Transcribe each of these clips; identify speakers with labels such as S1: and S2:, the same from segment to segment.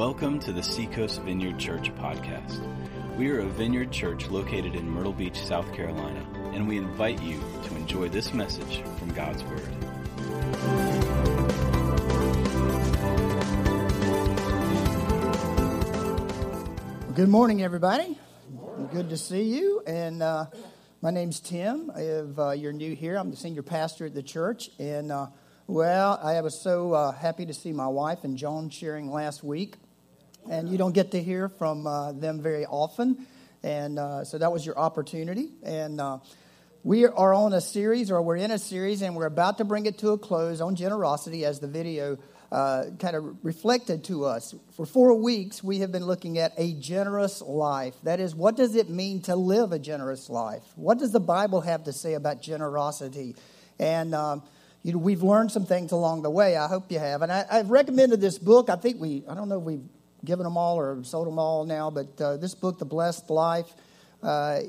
S1: Welcome to the Seacoast Vineyard Church podcast. We are a vineyard church located in Myrtle Beach, South Carolina, and we invite you to enjoy this message from God's Word.
S2: Good morning, everybody. Good to see you. And uh, my name's Tim. If uh, you're new here, I'm the senior pastor at the church. And uh, well, I was so uh, happy to see my wife and John sharing last week. And you don't get to hear from uh, them very often. And uh, so that was your opportunity. And we are on a series, or we're in a series, and we're about to bring it to a close on generosity as the video uh, kind of reflected to us. For four weeks, we have been looking at a generous life. That is, what does it mean to live a generous life? What does the Bible have to say about generosity? And um, you know, we've learned some things along the way. I hope you have. And I, have recommended this book. I think we, I don't know if we've given them all or sold them all now, but uh, this book, The Blessed Life, uh,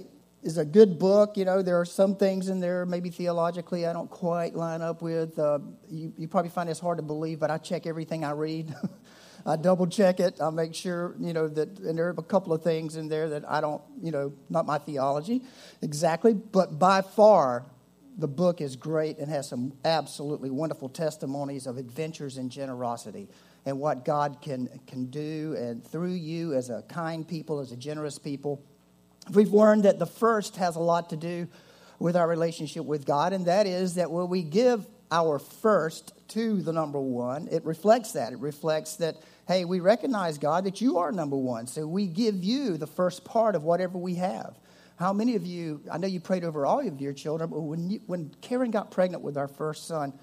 S2: is a good book. You know, there are some things in there, maybe theologically, I don't quite line up with. Uh, you, you probably find this hard to believe, but I check everything I read. I double check it. I make sure, you know, that, and there are a couple of things in there that I don't, you know, not my theology exactly, but by far, the book is great and has some absolutely wonderful testimonies of adventures and generosity and what God can, can do and through you as a kind people, as a generous people we've learned that the first has a lot to do with our relationship with God, and that is that when we give our first to the number one, it reflects that. It reflects that, hey, we recognize, God, that you are number one. So we give you the first part of whatever we have. How many of you, I know you prayed over all of your children, but when, you, when Karen got pregnant with our first son,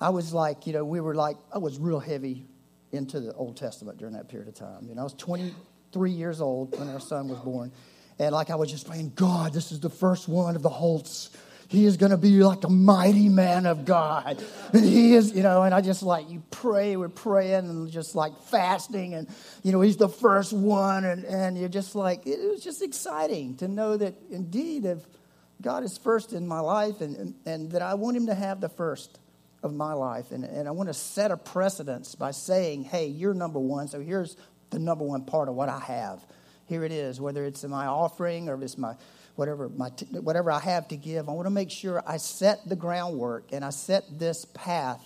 S2: I was like, you know, we were like, I was real heavy into the Old Testament during that period of time. You know, I was 23 years old when our son was born. And like I was just praying, God, this is the first one of the Holts. He is going to be like a mighty man of God. And he is, you know, and I just like, you pray, we're praying and just like fasting. And, you know, he's the first one. And, and you're just like, it was just exciting to know that indeed, if God is first in my life and, and, and that I want him to have the first of my life. And, and I want to set a precedence by saying, hey, you're number one. So here's the number one part of what I have here it is, whether it's my offering or it's my whatever my whatever I have to give. I want to make sure I set the groundwork and I set this path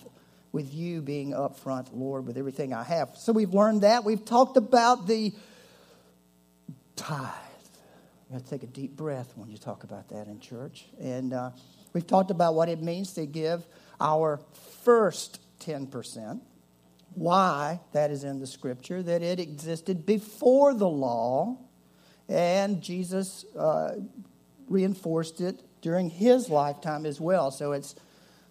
S2: with you being up front, Lord, with everything I have. So we've learned that. We've talked about the tithe. You have to take a deep breath when you talk about that in church. And uh, we've talked about what it means to give our first 10% why that is in the scripture, that it existed before the law, and Jesus uh, reinforced it during his lifetime as well. So it's,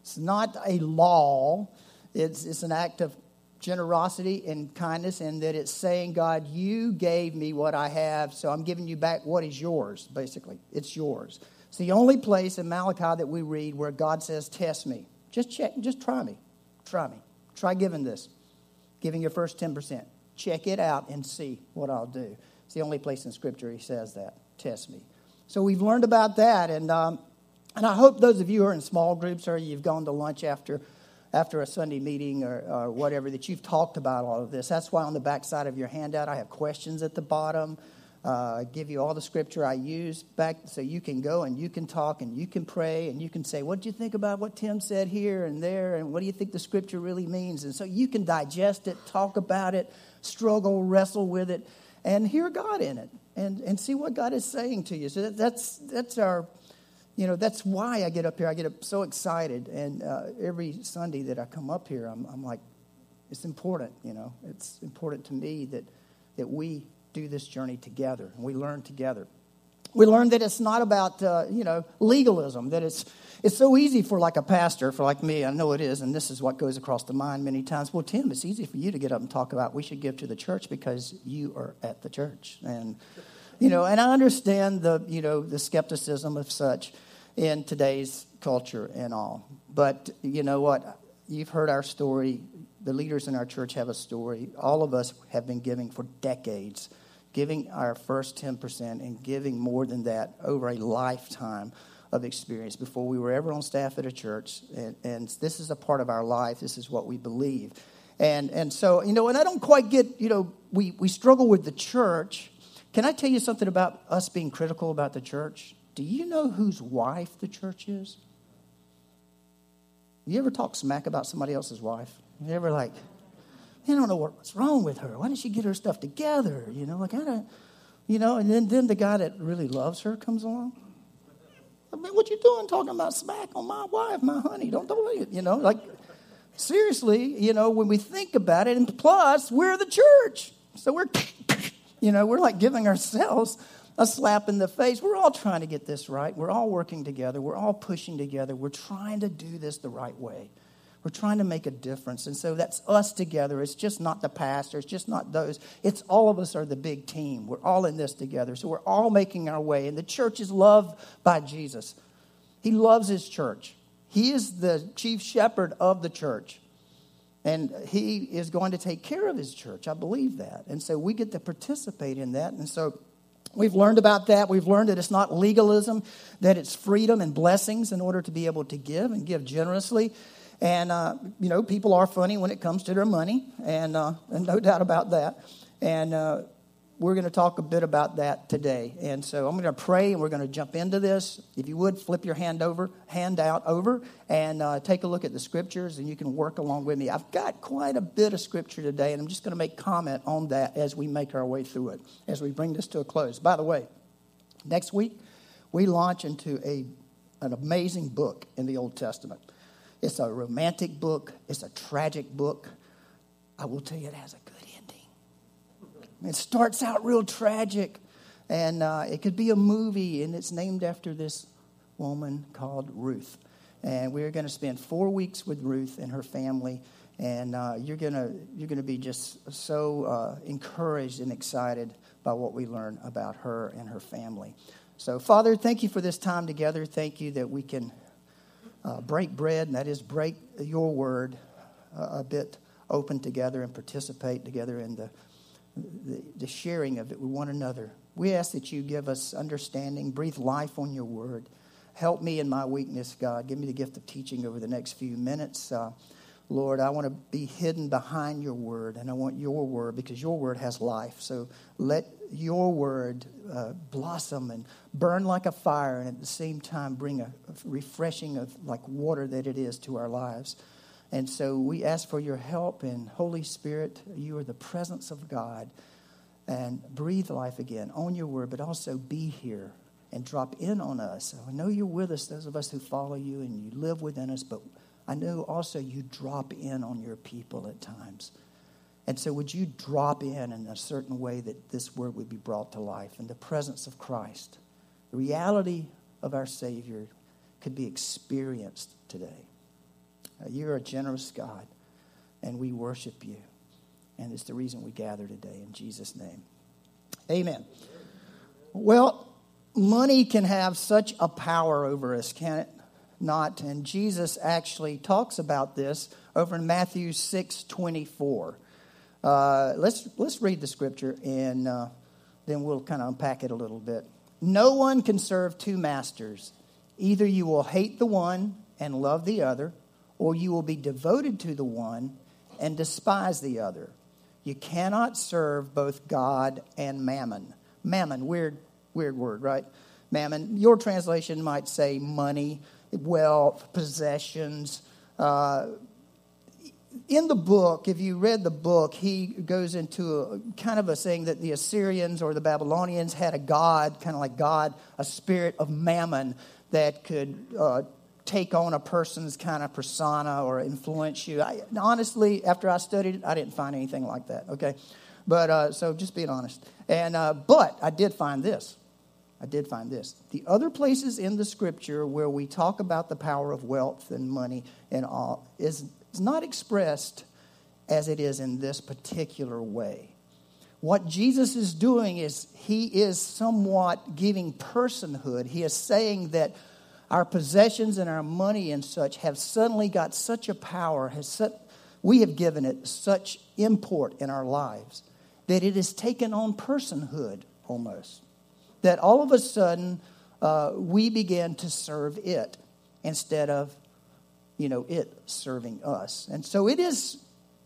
S2: it's not a law, it's, it's an act of generosity and kindness, and that it's saying, God, you gave me what I have, so I'm giving you back what is yours, basically. It's yours. It's the only place in Malachi that we read where God says, Test me. Just check, just try me. Try me. Try giving this giving your first 10%. Check it out and see what I'll do. It's the only place in Scripture he says that. Test me. So we've learned about that, and um, and I hope those of you who are in small groups or you've gone to lunch after after a Sunday meeting or, or whatever that you've talked about all of this. That's why on the back side of your handout I have questions at the bottom uh, give you all the scripture I use back so you can go and you can talk and you can pray and you can say, What do you think about what Tim said here and there? And what do you think the scripture really means? And so you can digest it, talk about it, struggle, wrestle with it, and hear God in it and, and see what God is saying to you. So that, that's, that's our. You know, that's why I get up here. I get up so excited. And uh, every Sunday that I come up here, I'm, I'm like, it's important, you know. It's important to me that, that we do this journey together and we learn together. We learn that it's not about, uh, you know, legalism, that it's, it's so easy for like a pastor, for like me, I know it is, and this is what goes across the mind many times. Well, Tim, it's easy for you to get up and talk about we should give to the church because you are at the church. And, you know, and I understand the, you know, the skepticism of such in today's culture and all. But you know what? You've heard our story. The leaders in our church have a story. All of us have been giving for decades giving our first 10% and giving more than that over a lifetime of experience before we were ever on staff at a church. And, and, this is a part of our life. This is what we believe. And, and so, you know, and I don't quite get, you know, we, we struggle with the church. Can I tell you something about us being critical about the church? Do you know whose wife the church is? You ever talk smack about somebody else's wife? You ever like, I don't know what's wrong with her. Why doesn't she get her stuff together? You know, like I don't, you know. And then, then the guy that really loves her comes along. I mean, what you doing talking about smack on my wife, my honey? Don't do it. You know, like seriously, you know, when we think about it, and plus we're the church, so we're, you know, we're like giving ourselves a slap in the face. We're all trying to get this right. We're all working together. We're all pushing together. We're trying to do this the right way. We're trying to make a difference. And so that's us together. It's just not the pastor, it's just not those. It's all of us are the big team. We're all in this together. So we're all making our way. And the church is loved by Jesus. He loves his church. He is the chief shepherd of the church. And he is going to take care of his church. I believe that. And so we get to participate in that. And so we've learned about that. We've learned that it's not legalism, that it's freedom and blessings in order to be able to give and give generously. And, uh, you know, people are funny when it comes to their money, and, uh, and no doubt about that. And uh, we're going to talk a bit about that today. And so I'm going to pray, and we're going to jump into this. If you would, flip your hand over, hand out over, and uh, take a look at the scriptures, and you can work along with me. I've got quite a bit of scripture today, and I'm just going to make comment on that as we make our way through it, as we bring this to a close. By the way, next week we launch into a, an amazing book in the Old Testament. It's a romantic book, it's a tragic book. I will tell you, it has a good ending. It starts out real tragic, and uh, it could be a movie, and it's named after this woman called Ruth. And we're going to spend four weeks with Ruth and her family, and uh, you're going to you're to be just so uh, encouraged and excited by what we learn about her and her family. So, Father, thank you for this time together. Thank you that we can uh, break bread, and that is break your word uh, a bit open together and participate together in the, the, the sharing of it with one another. We ask that you give us understanding, breathe life on your word. Help me in my weakness, God. Give me the gift of teaching over the next few minutes. Uh, Lord, I want to be hidden behind your word, and I want your word because your word has life. So let your word uh, blossom and burn like a fire, and at the same time bring a, refreshing of like water that it is to our lives. And so we ask for your help, and Holy Spirit, you are the presence of God. And breathe life again on your word, but also be here and drop in on us. I know you're with us, those of us who follow you, and you live within us, but I know also you drop in on your people at times. And so, would you drop in in a certain way that this word would be brought to life in the presence of Christ? The reality of our Savior could be experienced today. Uh, you're a generous God, and we worship you. And it's the reason we gather today in Jesus' name. Amen. Well, money can have such a power over us, can it? Not. And Jesus actually talks about this over in Matthew 6 24. Uh, let's, let's read the scripture and uh, then we'll kind of unpack it a little bit. No one can serve two masters. Either you will hate the one and love the other, or you will be devoted to the one and despise the other. You cannot serve both God and mammon. Mammon, weird, weird word, right? Mammon. Your translation might say money wealth, possessions. Uh, in the book, if you read the book, he goes into a, kind of a saying that the Assyrians or the Babylonians had a god, kind of like God, a spirit of mammon that could uh, take on a person's kind of persona or influence you. I, honestly, after I studied it, I didn't find anything like that. Okay, but uh, so just being honest. And uh, but I did find this. I did find this. The other places in the scripture where we talk about the power of wealth and money and all is, not expressed as it is in this particular way. What Jesus is doing is he is somewhat giving personhood. He is saying that our possessions and our money and such have suddenly got such a power, has such, we have given it such import in our lives that it has taken on personhood almost that all of a sudden uh, we began to serve it instead of, you know, it serving us. And so it is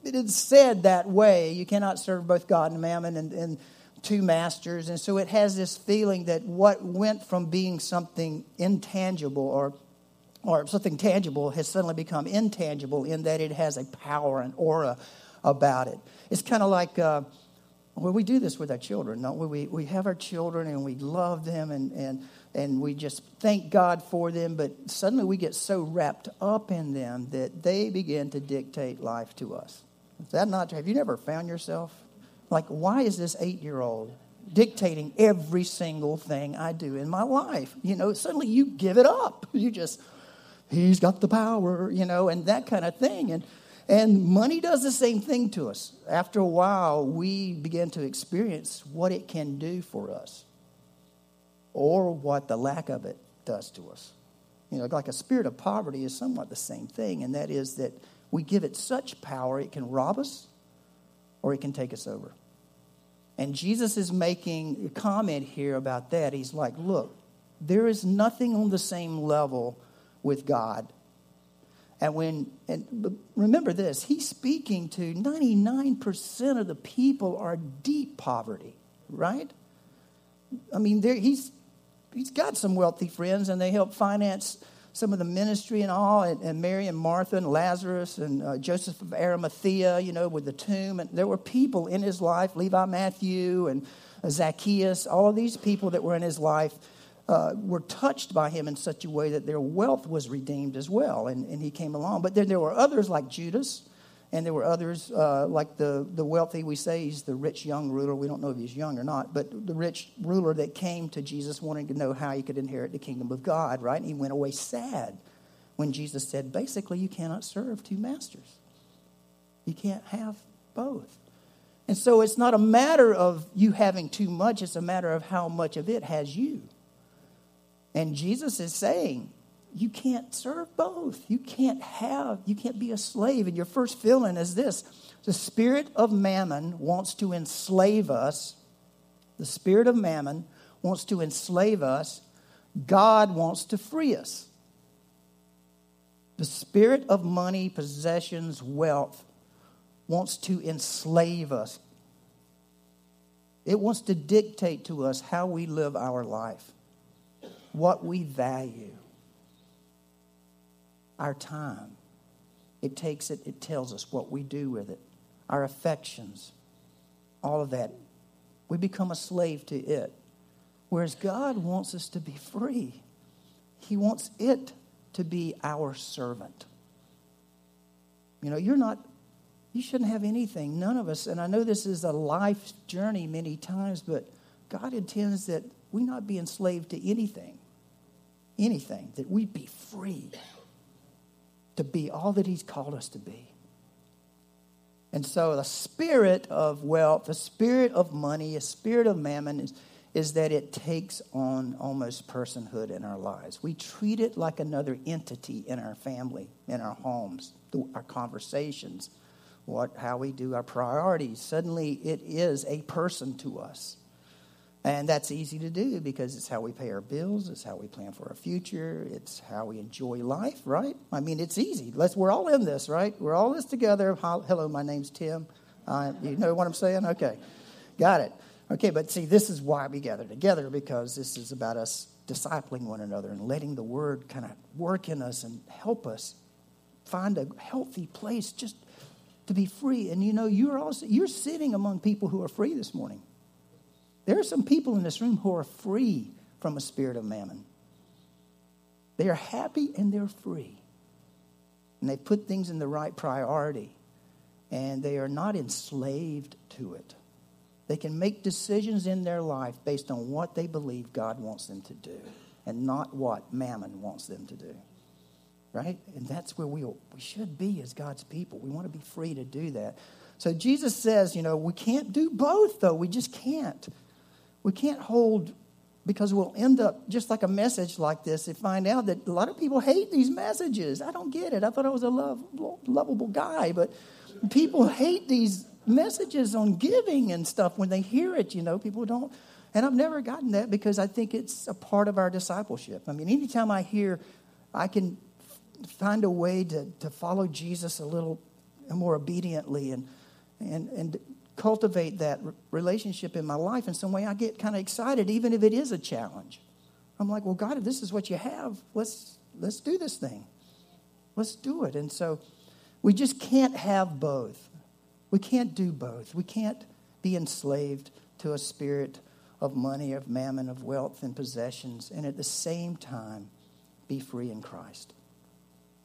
S2: it is said that way. You cannot serve both God and mammon and, and two masters. And so it has this feeling that what went from being something intangible or or something tangible has suddenly become intangible in that it has a power and aura about it. It's kind of like uh, well, we do this with our children, don't we? We, we have our children and we love them and, and, and we just thank God for them, but suddenly we get so wrapped up in them that they begin to dictate life to us. Is that not Have you never found yourself? Like, why is this eight year old dictating every single thing I do in my life? You know, suddenly you give it up. You just, he's got the power, you know, and that kind of thing. And, and money does the same thing to us. After a while, we begin to experience what it can do for us or what the lack of it does to us. You know, like a spirit of poverty is somewhat the same thing, and that is that we give it such power it can rob us or it can take us over. And Jesus is making a comment here about that. He's like, look, there is nothing on the same level with God and when and remember this, he's speaking to 99% of the people are deep poverty, right? I mean, he's he's got some wealthy friends, and they help finance some of the ministry and all, and, and Mary and Martha and Lazarus and uh, Joseph of Arimathea, you know, with the tomb. And there were people in his life, Levi Matthew and Zacchaeus, all of these people that were in his life uh, were touched by him in such a way that their wealth was redeemed as well, and, and he came along. But then there were others like Judas, and there were others uh, like the, the wealthy, we say he's the rich young ruler. We don't know if he's young or not, but the rich ruler that came to Jesus wanting to know how he could inherit the kingdom of God, right? And he went away sad when Jesus said, basically, you cannot serve two masters. You can't have both. And so it's not a matter of you having too much, it's a matter of how much of it has you. And Jesus is saying, you can't serve both. You can't have, you can't be a slave. And your first feeling is this the spirit of mammon wants to enslave us. The spirit of mammon wants to enslave us. God wants to free us. The spirit of money, possessions, wealth wants to enslave us. It wants to dictate to us how we live our life what we value, our time. It takes it, it tells us what we do with it, our affections, all of that. We become a slave to it. Whereas God wants us to be free, He wants it to be our servant. You know, you're not, you shouldn't have anything, none of us. And I know this is a life journey many times, but God intends that we not be enslaved to anything anything, that we'd be free to be all that He's called us to be. And so, the spirit of wealth, the spirit of money, a spirit of mammon is, is that it takes on almost personhood in our lives. We treat it like another entity in our family, in our homes, our conversations, what, how we do our priorities. Suddenly, it is a person to us. And that's easy to do because it's how we pay our bills, it's how we plan for our future, it's how we enjoy life, right? I mean, it's easy. Let's, we're all in this, right? We're all this together. Hello, my name's Tim. Uh, you know what I'm saying? Okay, got it. Okay, but see, this is why we gather together because this is about us discipling one another and letting the word kind of work in us and help us find a healthy place just to be free. And you know, you're also you're sitting among people who are free this morning. There are some people in this room who are free from a spirit of mammon. They are happy and they're free. And they put things in the right priority. And they are not enslaved to it. They can make decisions in their life based on what they believe God wants them to do and not what mammon wants them to do. Right? And that's where we, we should be as God's people. We want to be free to do that. So Jesus says, you know, we can't do both, though. We just can't. We can't hold because we'll end up just like a message like this and find out that a lot of people hate these messages. I don't get it. I thought I was a love, lovable guy, but people hate these messages on giving and stuff when they hear it. You know, people don't. And I've never gotten that because I think it's a part of our discipleship. I mean, anytime I hear I can find a way to, to follow Jesus a little more obediently and, and, and cultivate that relationship in my life in some way, I get kind of excited, even if it is a challenge. I'm like, well, God, if this is what you have, let's, let's do this thing. Let's do it. And so we just can't have both. We can't do both. We can't be enslaved to a spirit of money, of mammon, of wealth and possessions, and at the same time be free in Christ.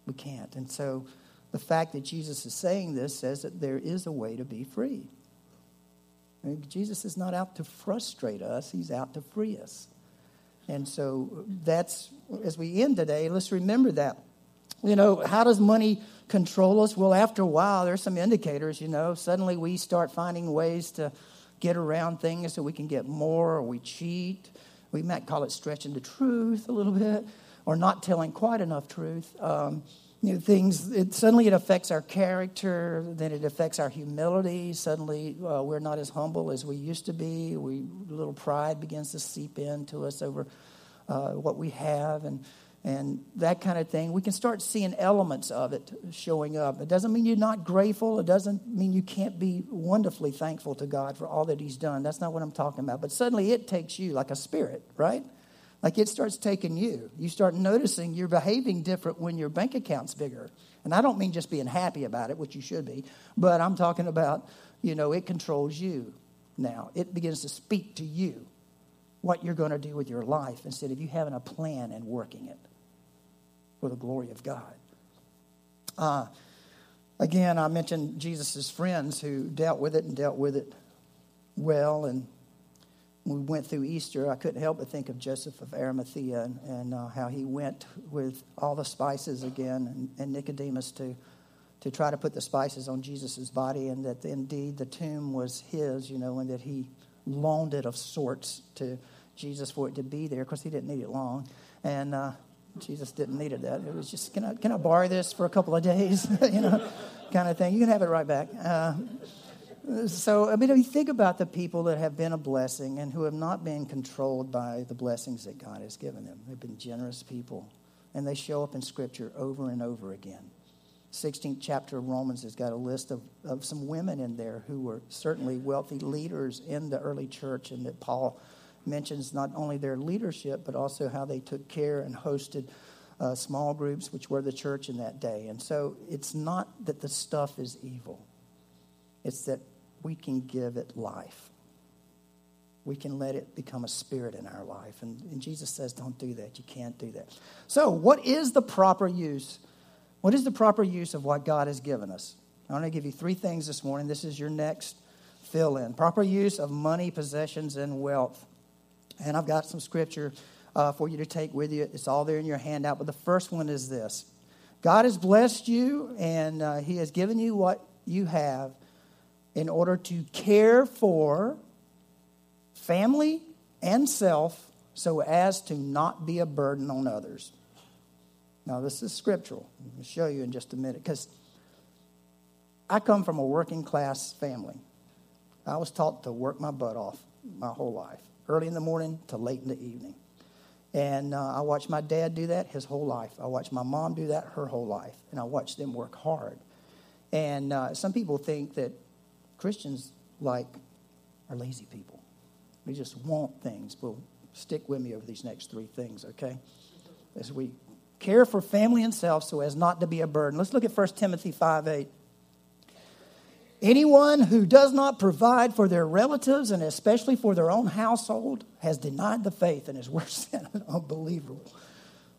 S2: We can't. And so the fact that Jesus is saying this says that there is a way to be free. Jesus is not out to frustrate us, he's out to free us. And so that's, as we end today, let's remember that. You know, how does money control us? Well, after a while, there's some indicators, you know. Suddenly we start finding ways to get around things so we can get more, or we cheat. We might call it stretching the truth a little bit, or not telling quite enough truth. Um, you know, things, it, suddenly it affects our character, then it affects our humility. Suddenly uh, we're not as humble as we used to be. We, little pride begins to seep into us over uh, what we have and, and that kind of thing. We can start seeing elements of it showing up. It doesn't mean you're not grateful. It doesn't mean you can't be wonderfully thankful to God for all that He's done. That's not what I'm talking about. But suddenly it takes you like a spirit, right? Like it starts taking you. You start noticing you're behaving different when your bank account's bigger. And I don't mean just being happy about it, which you should be, but I'm talking about, you know, it controls you now. It begins to speak to you what you're going to do with your life instead of you having a plan and working it for the glory of God. Uh, again, I mentioned Jesus' friends who dealt with it and dealt with it well and we went through Easter, I couldn't help but think of Joseph of Arimathea and, and uh, how he went with all the spices again and, and, Nicodemus to, to try to put the spices on Jesus' body, and that indeed the tomb was his, you know, and that he loaned it of sorts to Jesus for it to be there. Of course, he didn't need it long. And uh, Jesus didn't need it that. It was just, can I, can I borrow this for a couple of days? you know, kind of thing. You can have it right back. Uh, so, I mean, if you think about the people that have been a blessing and who have not been controlled by the blessings that God has given them, they've been generous people. And they show up in Scripture over and over again. 16th chapter of Romans has got a list of, of some women in there who were certainly wealthy leaders in the early church, and that Paul mentions not only their leadership, but also how they took care and hosted uh, small groups, which were the church in that day. And so it's not that the stuff is evil, it's that we can give it life. We can let it become a spirit in our life. And, and Jesus says, don't do that. You can't do that. So, what is the proper use? What is the proper use of what God has given us? I want to give you three things this morning. This is your next fill in. Proper use of money, possessions, and wealth. And I've got some scripture uh, for you to take with you. It's all there in your handout. But the first one is this God has blessed you, and uh, He has given you what you have in order to care for family and self so as to not be a burden on others. Now, this is scriptural. I'll show you in just a minute because I come from a working class family. I was taught to work my butt off my whole life, early in the morning to late in the evening. And uh, I watched my dad do that his whole life. I watched my mom do that her whole life. And I watched them work hard. And uh, some people think that Christians like are lazy people. We just want things. Well, stick with me over these next three things, okay? As we care for family and self so as not to be a burden. Let's look at 1 Timothy 5 8. Anyone who does not provide for their relatives and especially for their own household has denied the faith and is worse than an unbeliever.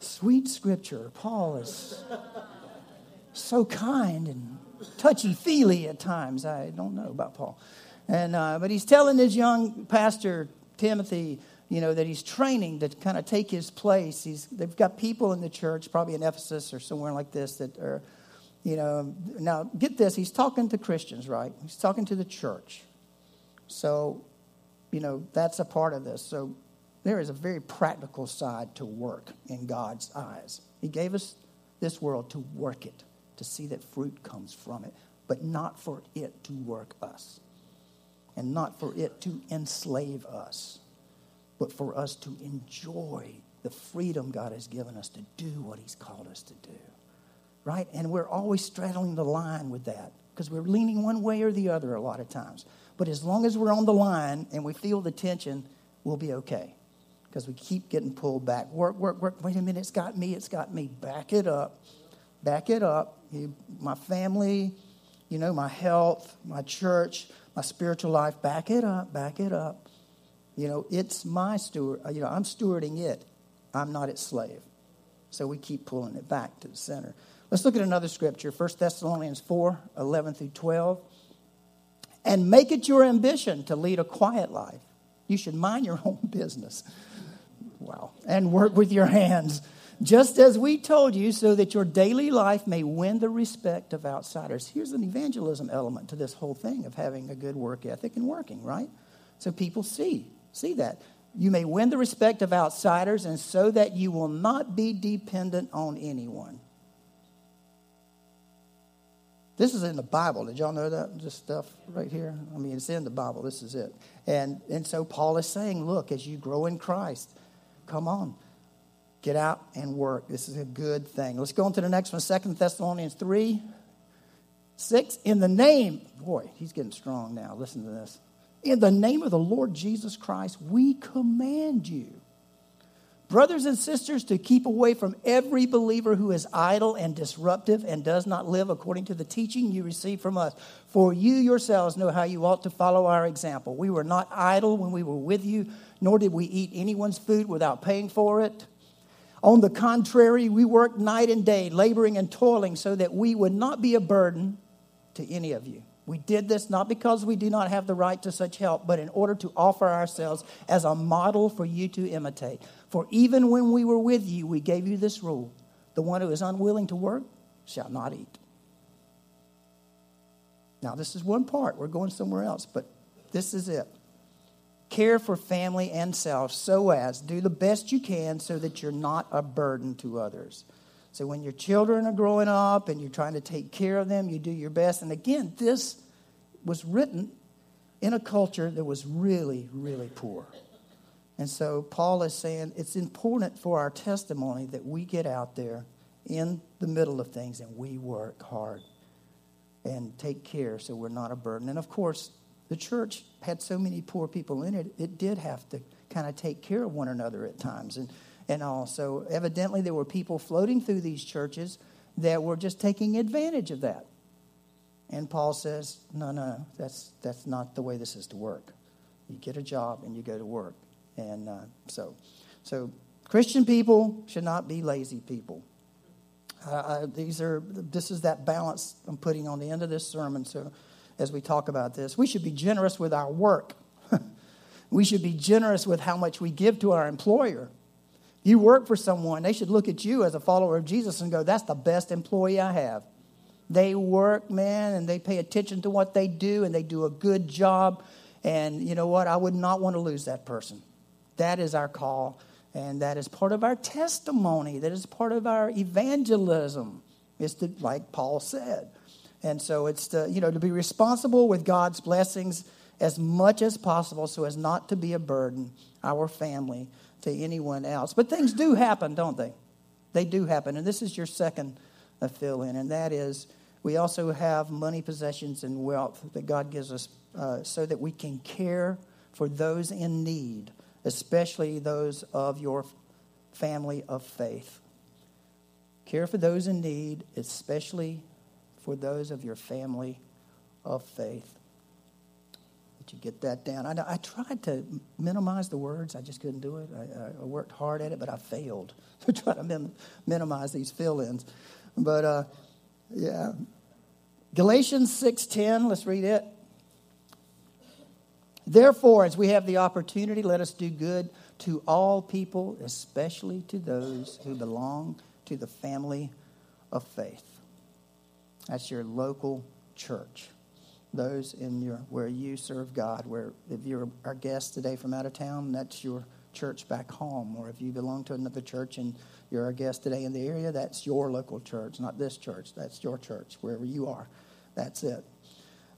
S2: Sweet scripture. Paul is so kind and touchy feely at times. I don't know about Paul. And, uh, but he's telling his young pastor, Timothy, you know, that he's training to kind of take his place. He's, they've got people in the church, probably in Ephesus or somewhere like this, that are, you know, now get this, he's talking to Christians, right? He's talking to the church. So, you know, that's a part of this. So there is a very practical side to work in God's eyes. He gave us this world to work it to see that fruit comes from it, but not for it to work us and not for it to enslave us, but for us to enjoy the freedom God has given us to do what He's called us to do. Right? And we're always straddling the line with that because we're leaning one way or the other a lot of times. But as long as we're on the line and we feel the tension, we'll be okay because we keep getting pulled back. Work, work, work. Wait a minute, it's got me, it's got me. Back it up. Back it up. My family, you know, my health, my church, my spiritual life. Back it up, back it up. You know, it's my steward. Uh, you know, I'm stewarding it. I'm not its slave. So we keep pulling it back to the center. Let's look at another scripture, 1 Thessalonians 4 11 through 12. And make it your ambition to lead a quiet life. You should mind your own business. Wow. And work with your hands, just as we told you, so that your daily life may win the respect of outsiders. Here's an evangelism element to this whole thing of having a good work ethic and working, right? So people see, see that. You may win the respect of outsiders, and so that you will not be dependent on anyone. This is in the Bible. Did y'all know that? This stuff right here? I mean, it's in the Bible. This is it. And, and so Paul is saying, look, as you grow in Christ, come on, get out and work. This is a good thing. Let's go on to the next one Second Thessalonians 3 6. In the name, boy, he's getting strong now. Listen to this. In the name of the Lord Jesus Christ, we command you brothers and sisters, to keep away from every believer who is idle and disruptive and does not live according to the teaching you receive from us. For you yourselves know how you ought to follow our example. We were not idle when we were with you, nor did we eat anyone's food without paying for it. On the contrary, we worked night and day, laboring and toiling, so that we would not be a burden to any of you. We did this not because we do not have the right to such help, but in order to offer ourselves as a model for you to imitate. For even when we were with you, we gave you this rule the one who is unwilling to work shall not eat. Now, this is one part. We're going somewhere else, but this is it. Care for family and self so as do the best you can so that you're not a burden to others. So, when your children are growing up and you're trying to take care of them, you do your best. And again, this was written in a culture that was really, really poor. And so Paul is saying it's important for our testimony that we get out there in the middle of things and we work hard and take care so we're not a burden. And of course, the church had so many poor people in it, it did have to kind of take care of one another at times and, and all. So evidently, there were people floating through these churches that were just taking advantage of that. And Paul says, no, no, that's, that's not the way this is to work. You get a job and you go to work. And uh, so, so Christian people should not be lazy people. Uh, these are this is that balance I'm putting on the end of this sermon. So, as we talk about this, we should be generous with our work. we should be generous with how much we give to our employer. You work for someone, they should look at you as a follower of Jesus and go, "That's the best employee I have." They work, man, and they pay attention to what they do, and they do a good job. And you know what? I would not want to lose that person. That is our call, and that is part of our testimony. That is part of our evangelism. Is to, like Paul said. And so it's to, you know, to be responsible with God's blessings as much as possible so as not to be a burden, our family, to anyone else. But things do happen, don't they? They do happen. And this is your second uh, fill in, and that is we also have money, possessions, and wealth that God gives us uh, so that we can care for those in need especially those of your family of faith. Care for those in need, especially for those of your family of faith. Did you get that down? I, I tried to minimize the words, I just couldn't do it. I, I worked hard at it, but I failed to try to min, minimize these fill ins. But uh, yeah. Galatians 6:10, let's read it. Therefore, as we have the opportunity, let us do good to all people, especially to those who belong to the family of faith. That's your local church. Those in your where you serve God. Where if you're our guest today from out of town, that's your church back home. Or if you belong to another church and you're our guest today in the area, that's your local church, not this church. That's your church, wherever you are. That's it.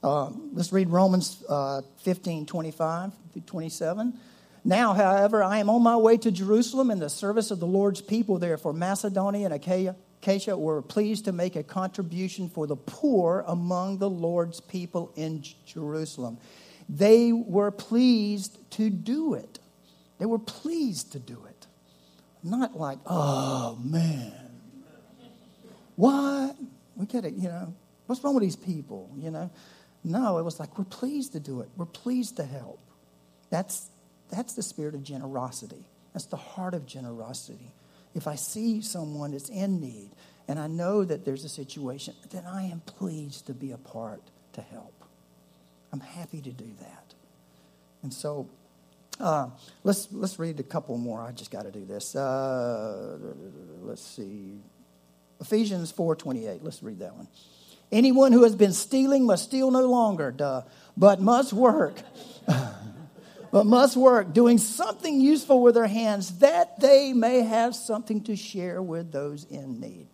S2: Um, let's read Romans uh, 15 25 through 27. Now, however, I am on my way to Jerusalem in the service of the Lord's people there for Macedonia and Achaia Acacia were pleased to make a contribution for the poor among the Lord's people in Jerusalem. They were pleased to do it. They were pleased to do it. Not like, oh man, what? We get it, you know. What's wrong with these people, you know? No, it was like, we're pleased to do it. We're pleased to help. That's, that's the spirit of generosity. That's the heart of generosity. If I see someone that's in need and I know that there's a situation, then I am pleased to be a part to help. I'm happy to do that. And so uh, let's, let's read a couple more. I just got to do this. Uh, let's see. Ephesians 4.28. Let's read that one. Anyone who has been stealing must steal no longer, duh, but must work. but must work, doing something useful with their hands, that they may have something to share with those in need.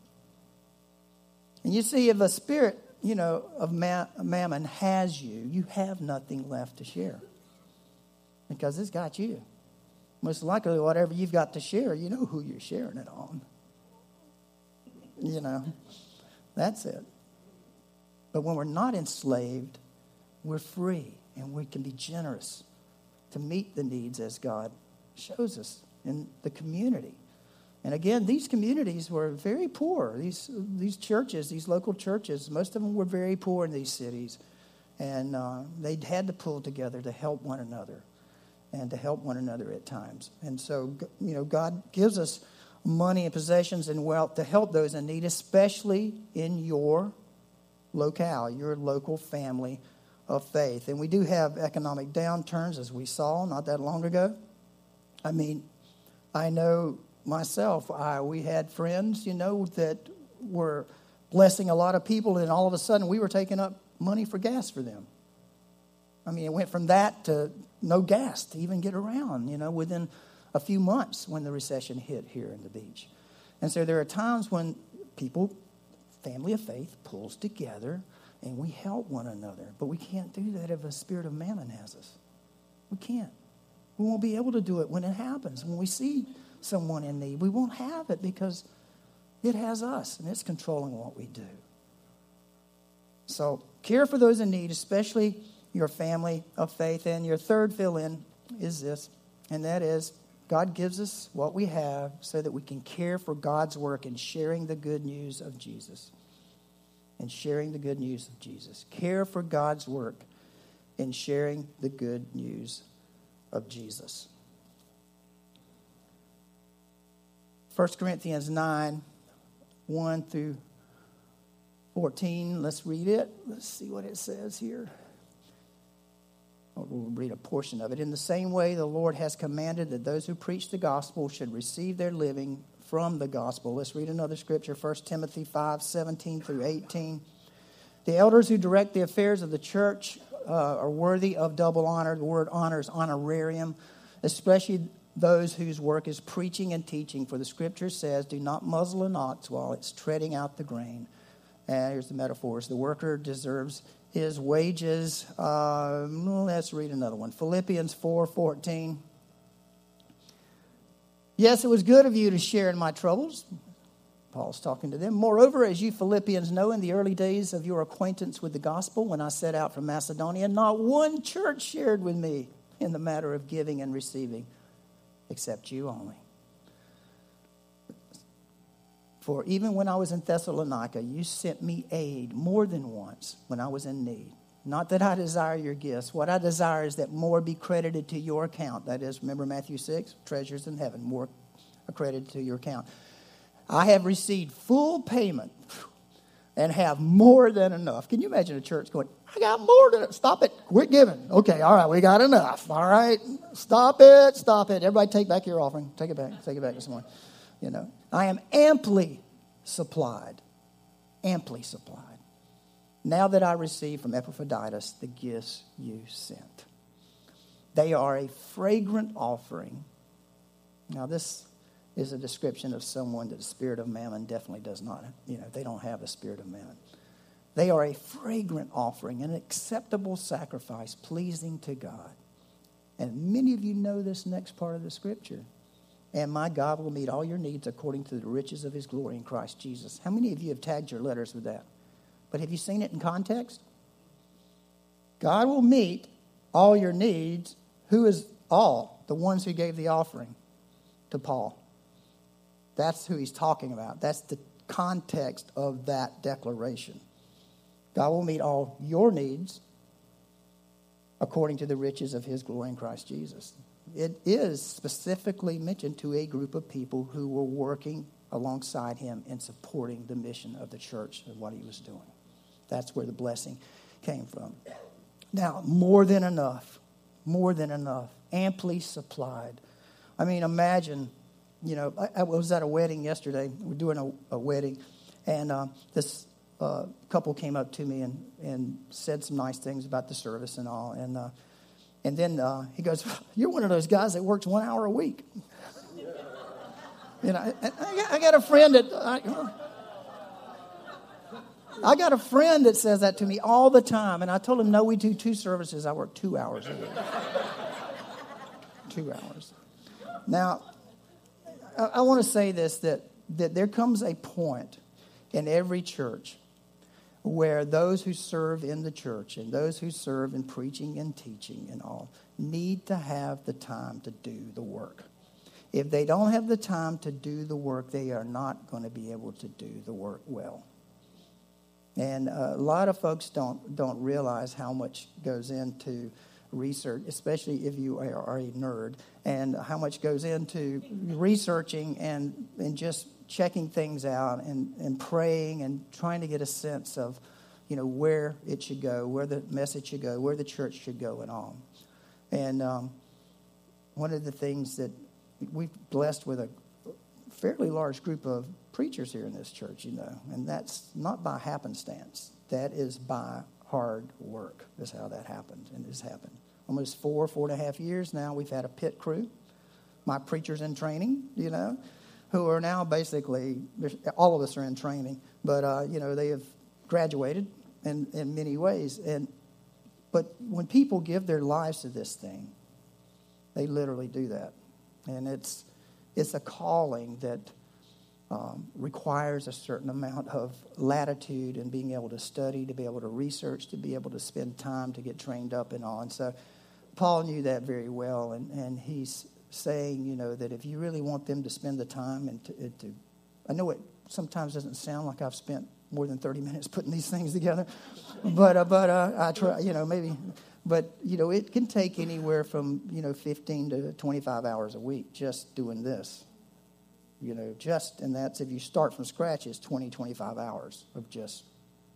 S2: And you see, if a spirit, you know, of mammon has you, you have nothing left to share because it's got you. Most likely, whatever you've got to share, you know who you're sharing it on. You know, that's it. But when we're not enslaved, we're free and we can be generous to meet the needs as God shows us in the community. And again, these communities were very poor. These, these churches, these local churches, most of them were very poor in these cities. And uh, they had to pull together to help one another and to help one another at times. And so, you know, God gives us money and possessions and wealth to help those in need, especially in your locale, your local family of faith. And we do have economic downturns, as we saw not that long ago. I mean, I know myself, I, we had friends, you know, that were blessing a lot of people, and all of a sudden we were taking up money for gas for them. I mean, it went from that to no gas to even get around, you know, within a few months when the recession hit here in the beach. And so there are times when people family of faith pulls together and we help one another. But we can't do that if a spirit of mammon has us. We can't. We won't be able to do it when it happens. When we see someone in need, we won't have it because it has us and it's controlling what we do. So, care for those in need, especially your family of faith. And your third fill in is this, and that is God gives us what we have so that we can care for God's work in sharing the good news of Jesus. And sharing the good news of Jesus. Care for God's work in sharing the good news of Jesus. 1 Corinthians 9 1 through 14. Let's read it. Let's see what it says here. We'll read a portion of it. In the same way, the Lord has commanded that those who preach the gospel should receive their living from the gospel. Let's read another scripture 1 Timothy 5 17 through 18. The elders who direct the affairs of the church uh, are worthy of double honor. The word honor is honorarium, especially those whose work is preaching and teaching. For the scripture says, Do not muzzle an ox while it's treading out the grain. And here's the metaphors the worker deserves his wages. Uh, let's read another one. Philippians 4 14. Yes, it was good of you to share in my troubles. Paul's talking to them. Moreover, as you Philippians know, in the early days of your acquaintance with the gospel, when I set out from Macedonia, not one church shared with me in the matter of giving and receiving, except you only. For even when I was in Thessalonica, you sent me aid more than once when I was in need. Not that I desire your gifts. What I desire is that more be credited to your account. That is, remember Matthew 6, treasures in heaven, more accredited to your account. I have received full payment and have more than enough. Can you imagine a church going, I got more than Stop it. Quit giving. Okay, all right, we got enough. All right. Stop it. Stop it. Everybody take back your offering. Take it back. Take it back this morning. You know, I am amply supplied, amply supplied. Now that I receive from Epaphroditus the gifts you sent, they are a fragrant offering. Now, this is a description of someone that the spirit of mammon definitely does not, you know, they don't have the spirit of mammon. They are a fragrant offering, an acceptable sacrifice, pleasing to God. And many of you know this next part of the scripture and my God will meet all your needs according to the riches of his glory in Christ Jesus. How many of you have tagged your letters with that? But have you seen it in context? God will meet all your needs. Who is all? The ones who gave the offering to Paul. That's who he's talking about. That's the context of that declaration. God will meet all your needs according to the riches of his glory in Christ Jesus. It is specifically mentioned to a group of people who were working alongside him in supporting the mission of the church and what he was doing. That's where the blessing came from. Now, more than enough, more than enough, amply supplied. I mean, imagine, you know, I, I was at a wedding yesterday. We're doing a, a wedding, and uh, this uh, couple came up to me and, and said some nice things about the service and all. And, uh, and then uh, he goes, You're one of those guys that works one hour a week. you know, I, I, got a friend that. I, I got a friend that says that to me all the time, and I told him, No, we do two services. I work two hours a week. two hours. Now, I, I want to say this that, that there comes a point in every church where those who serve in the church and those who serve in preaching and teaching and all need to have the time to do the work. If they don't have the time to do the work, they are not going to be able to do the work well. And a lot of folks don't, don't realize how much goes into research, especially if you are a nerd, and how much goes into researching and, and just checking things out and, and praying and trying to get a sense of, you know, where it should go, where the message should go, where the church should go, and all. And um, one of the things that we've blessed with a fairly large group of preachers here in this church, you know, and that's not by happenstance. That is by hard work. Is how that happened, and has happened. Almost four, four and a half years now, we've had a pit crew. My preachers in training, you know, who are now basically, all of us are in training, but, uh, you know, they have graduated in, in many ways. And, but when people give their lives to this thing, they literally do that. And it's, it's a calling that um, requires a certain amount of latitude and being able to study, to be able to research, to be able to spend time to get trained up and all. And so Paul knew that very well, and, and he's saying, you know, that if you really want them to spend the time and to, to I know it sometimes doesn't sound like I've spent more than 30 minutes putting these things together, but, uh, but uh, I try, you know, maybe, but, you know, it can take anywhere from, you know, 15 to 25 hours a week just doing this. You know, just, and that's if you start from scratch, it's 20, 25 hours of just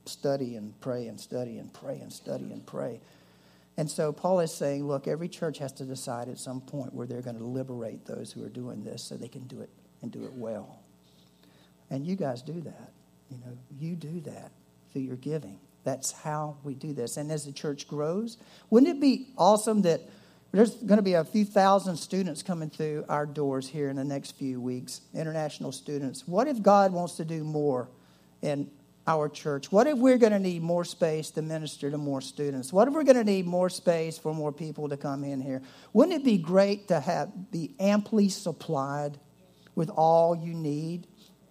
S2: study and pray and study and pray and study and pray. And so Paul is saying, look, every church has to decide at some point where they're going to liberate those who are doing this so they can do it and do it well. And you guys do that. You know, you do that through your giving. That's how we do this. And as the church grows, wouldn't it be awesome that there's going to be a few thousand students coming through our doors here in the next few weeks, international students. What if God wants to do more in our church? What if we're going to need more space to minister to more students? What if we're going to need more space for more people to come in here? Wouldn't it be great to have be amply supplied with all you need?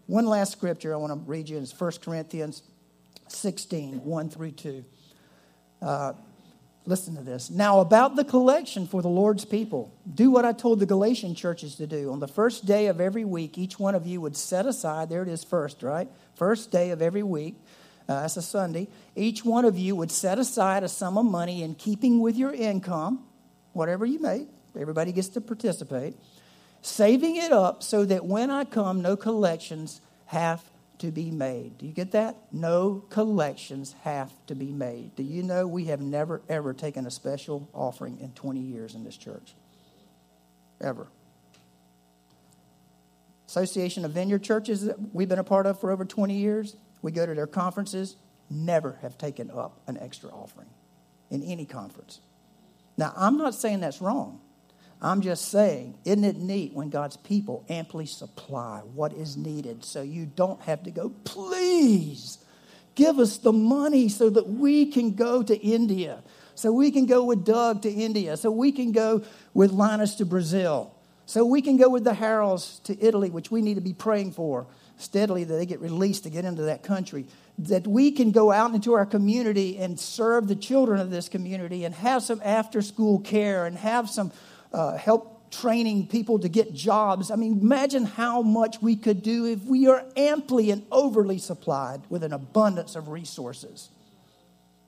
S2: One last scripture I want to read you is 1 Corinthians 16, 1 through 2. Uh, listen to this. Now, about the collection for the Lord's people, do what I told the Galatian churches to do. On the first day of every week, each one of you would set aside, there it is first, right? First day of every week, uh, that's a Sunday. Each one of you would set aside a sum of money in keeping with your income, whatever you make. Everybody gets to participate. Saving it up so that when I come, no collections have to be made. Do you get that? No collections have to be made. Do you know we have never, ever taken a special offering in 20 years in this church? Ever. Association of Vineyard Churches that we've been a part of for over 20 years, we go to their conferences, never have taken up an extra offering in any conference. Now, I'm not saying that's wrong. I'm just saying, isn't it neat when God's people amply supply what is needed so you don't have to go, please give us the money so that we can go to India, so we can go with Doug to India, so we can go with Linus to Brazil. So we can go with the Harrells to Italy, which we need to be praying for steadily that they get released to get into that country. That we can go out into our community and serve the children of this community and have some after school care and have some uh, help training people to get jobs. I mean, imagine how much we could do if we are amply and overly supplied with an abundance of resources.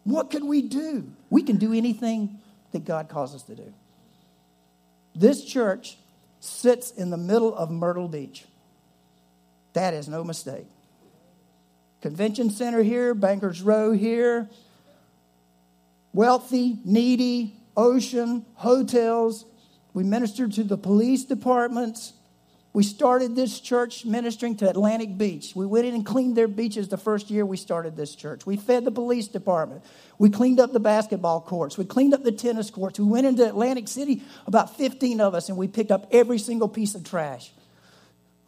S2: What could we do? We can do anything that God calls us to do. This church sits in the middle of Myrtle Beach. That is no mistake. Convention Center here, Bankers Row here, wealthy, needy, ocean, hotels. We ministered to the police departments. We started this church ministering to Atlantic Beach. We went in and cleaned their beaches the first year we started this church. We fed the police department. We cleaned up the basketball courts. We cleaned up the tennis courts. We went into Atlantic City, about 15 of us, and we picked up every single piece of trash.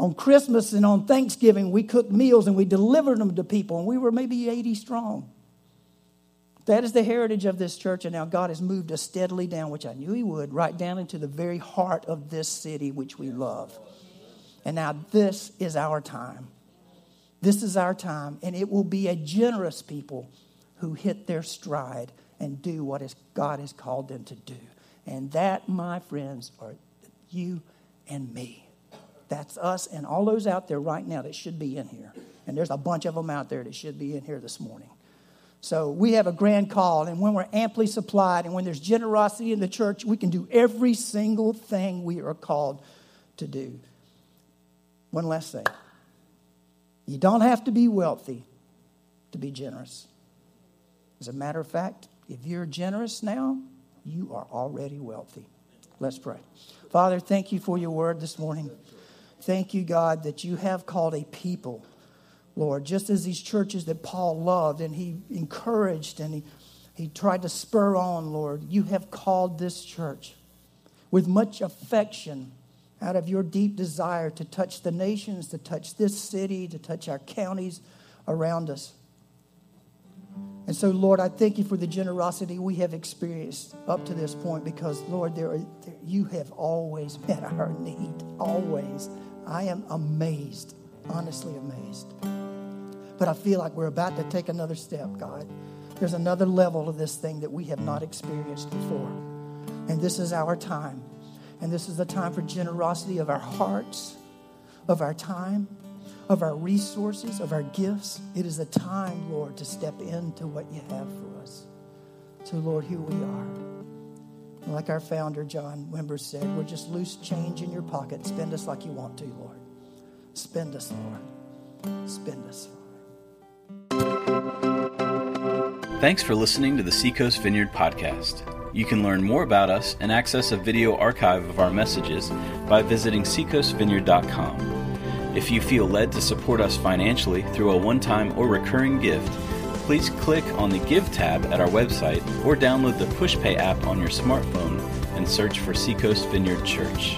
S2: On Christmas and on Thanksgiving, we cooked meals and we delivered them to people, and we were maybe 80 strong. That is the heritage of this church, and now God has moved us steadily down, which I knew He would, right down into the very heart of this city, which we love. And now this is our time. This is our time, and it will be a generous people who hit their stride and do what is God has called them to do. And that, my friends, are you and me. That's us and all those out there right now that should be in here. And there's a bunch of them out there that should be in here this morning. So we have a grand call, and when we're amply supplied and when there's generosity in the church, we can do every single thing we are called to do. One last thing. You don't have to be wealthy to be generous. As a matter of fact, if you're generous now, you are already wealthy. Let's pray. Father, thank you for your word this morning. Thank you, God, that you have called a people, Lord, just as these churches that Paul loved and he encouraged and he, he tried to spur on, Lord. You have called this church with much affection out of your deep desire to touch the nations, to touch this city, to touch our counties around us. And so, Lord, I thank you for the generosity we have experienced up to this point because, Lord, there, are, there, you have always met our need. Always. I am amazed, honestly amazed. But I feel like we're about to take another step, God. There's another level of this thing that we have not experienced before. And this is our time. And this is the time for generosity of our hearts, of our time, of our resources, of our gifts. It is a time, Lord, to step into what you have for us. So, Lord, here we are. Like our founder, John Wimber said, we're just loose change in your pocket. Spend us like you want to, Lord. Spend us, Lord. Spend us.
S1: Thanks for listening to the Seacoast Vineyard Podcast. You can learn more about us and access a video archive of our messages by visiting seacoastvineyard.com. If you feel led to support us financially through a one time or recurring gift, please click on the Give tab at our website or download the PushPay app on your smartphone and search for Seacoast Vineyard Church.